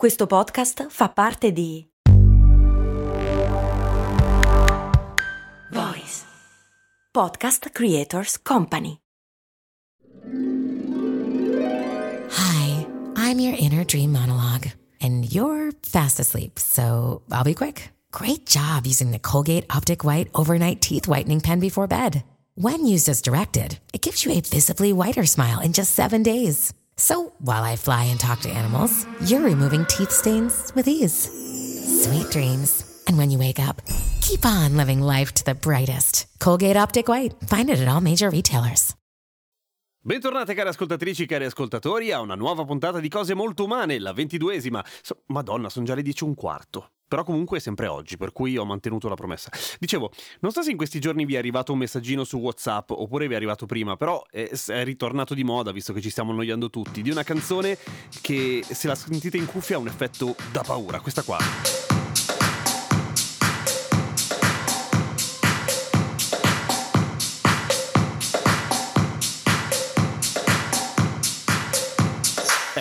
Questo podcast fa parte di Voice Podcast Creators Company. Hi, I'm your inner dream monologue, and you're fast asleep, so I'll be quick. Great job using the Colgate Optic White Overnight Teeth Whitening Pen before bed. When used as directed, it gives you a visibly whiter smile in just seven days. So while I fly and talk to animals, you're removing teeth stains with ease. Sweet dreams. And when you wake up, keep on living life to the brightest. Colgate Optic White. Find it at all major retailers. Bentornate cari ascoltatrici, cari ascoltatori a una nuova puntata di Cose Molto Umane, la ventiduesima. So, Madonna, sono già le 10 e un quarto. Però comunque è sempre oggi, per cui ho mantenuto la promessa. Dicevo, non so se in questi giorni vi è arrivato un messaggino su WhatsApp oppure vi è arrivato prima, però è, è ritornato di moda, visto che ci stiamo annoiando tutti, di una canzone che se la sentite in cuffia ha un effetto da paura. Questa qua.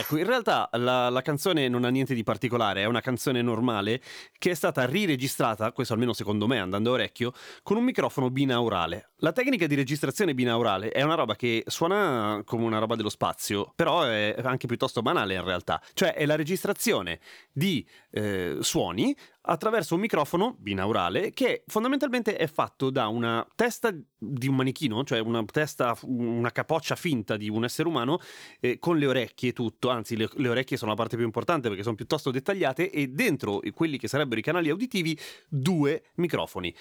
Ecco, in realtà la, la, canzone non ha niente di particolare, è una canzone normale che è stata riregistrata, questo almeno secondo me andando a orecchio, con un microfono binaurale. La tecnica di registrazione binaurale è una roba che suona come una roba dello spazio, però è anche piuttosto banale in realtà. Cioè è la registrazione di eh, suoni attraverso un microfono binaurale che fondamentalmente è fatto da una testa di un manichino, cioè una testa, una capoccia finta di un essere umano eh, con le orecchie e tutto, anzi le, le, orecchie sono la parte più importante perché sono piuttosto dettagliate e dentro quelli che sarebbero i canali auditivi due microfoni.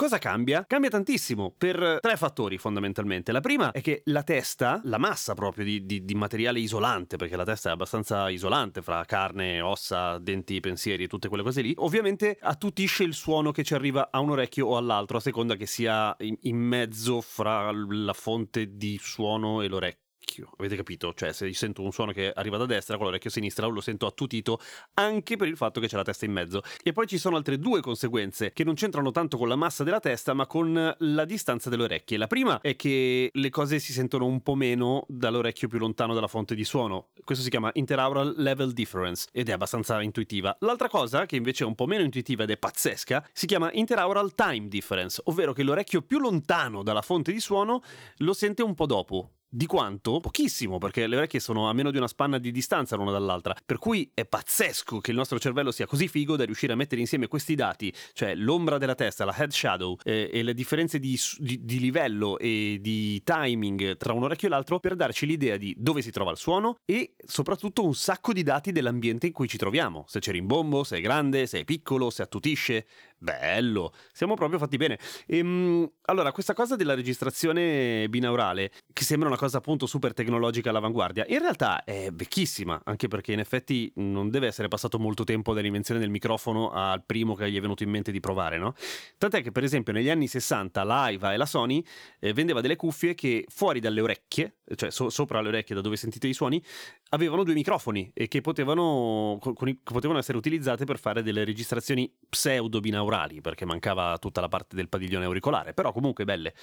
Cosa cambia? Cambia tantissimo per tre fattori fondamentalmente. La prima è che la testa, la massa proprio di, di, di, materiale isolante, perché la testa è abbastanza isolante fra carne, ossa, denti, pensieri e tutte quelle cose lì, ovviamente attutisce il suono che ci arriva a un orecchio o all'altro, a seconda che sia in, in mezzo fra la fonte di suono e l'orecchio. Avete capito? Cioè, se sento un suono che arriva da destra, con l'orecchio sinistra lo sento attutito anche per il fatto che c'è la testa in mezzo. E poi ci sono altre due conseguenze che non c'entrano tanto con la massa della testa, ma con la distanza delle orecchie. La prima è che le cose si sentono un po' meno dall'orecchio più lontano dalla fonte di suono. Questo si chiama interaural level difference ed è abbastanza intuitiva. L'altra cosa, che invece è un po' meno intuitiva ed è pazzesca, si chiama interaural time difference, ovvero che l'orecchio più lontano dalla fonte di suono lo sente un po' dopo. Di quanto? Pochissimo, perché le orecchie sono a meno di una spanna di distanza l'una dall'altra. Per cui è pazzesco che il nostro cervello sia così figo da riuscire a mettere insieme questi dati, cioè l'ombra della testa, la head shadow eh, e le differenze di, di, di, livello e di timing tra un orecchio e l'altro per darci l'idea di dove si trova il suono e soprattutto un sacco di dati dell'ambiente in cui ci troviamo. Se c'è rimbombo, se è grande, se è piccolo, se attutisce. Bello, siamo proprio fatti bene. Ehm, allora, questa cosa della registrazione binaurale, che sembra una cosa appunto super tecnologica all'avanguardia, in realtà è vecchissima, anche perché in effetti non deve essere passato molto tempo dall'invenzione del microfono al primo che gli è venuto in mente di provare, no? Tant'è che per esempio negli anni 60 l'AIVA e la Sony eh, vendeva delle cuffie che fuori dalle orecchie, cioè so- sopra le orecchie da dove sentite i suoni, avevano due microfoni e che potevano, che potevano essere utilizzate per fare delle registrazioni pseudo binaurali aurali perché mancava tutta la parte del padiglione auricolare, però comunque belle.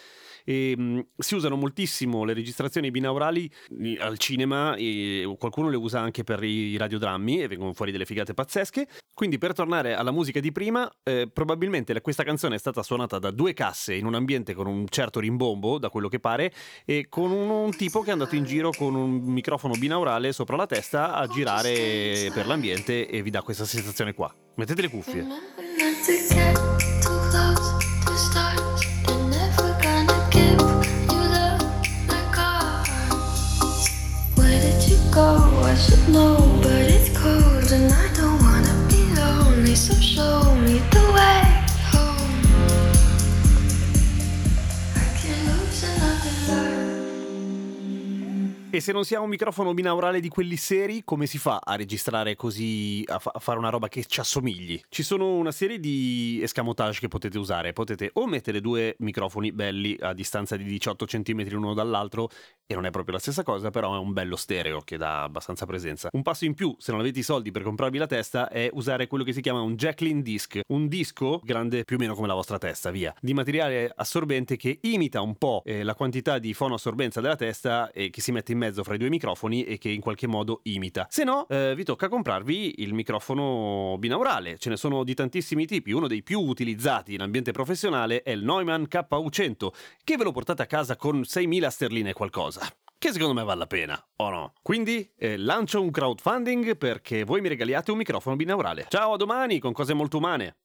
E, ehm, mh, si usano moltissimo le registrazioni binaurali al cinema e qualcuno le usa anche per i radiodrammi e vengono fuori delle figate pazzesche. Quindi per tornare alla musica di prima, eh, probabilmente questa canzone è stata suonata da due casse in un ambiente con un certo rimbombo, da quello che pare, e con un, un tipo che è andato in giro con un microfono binaurale sopra la testa a girare per l'ambiente e vi dà questa sensazione qua. Mettete le cuffie. I should know, but it's cold and I don't wanna be lonely, so show me the E se non si ha un microfono binaurale di quelli seri, come si fa a registrare così, a, fa- a, fare una roba che ci assomigli? Ci sono una serie di escamotage che potete usare. Potete o mettere due microfoni belli a distanza di 18 cm l'uno dall'altro e non è proprio la stessa cosa, però è un bello stereo che dà abbastanza presenza. Un passo in più, se non avete i soldi per comprarvi la testa, è usare quello che si chiama un Jacqueline Disc, un disco grande più o meno come la vostra testa, via, di materiale assorbente che imita un po' eh, la quantità di fonoassorbenza della testa e che si mette in mezzo fra i due microfoni e che in qualche modo imita. Se no, eh, vi tocca comprarvi il microfono binaurale, ce ne sono di tantissimi tipi, uno dei più utilizzati in ambiente professionale è il Neumann KU100, che ve lo portate a casa con 6.000 sterline e qualcosa che secondo me vale la pena, o no? Quindi eh, lancio un crowdfunding perché voi mi regaliate un microfono binaurale. Ciao, a domani con cose molto umane.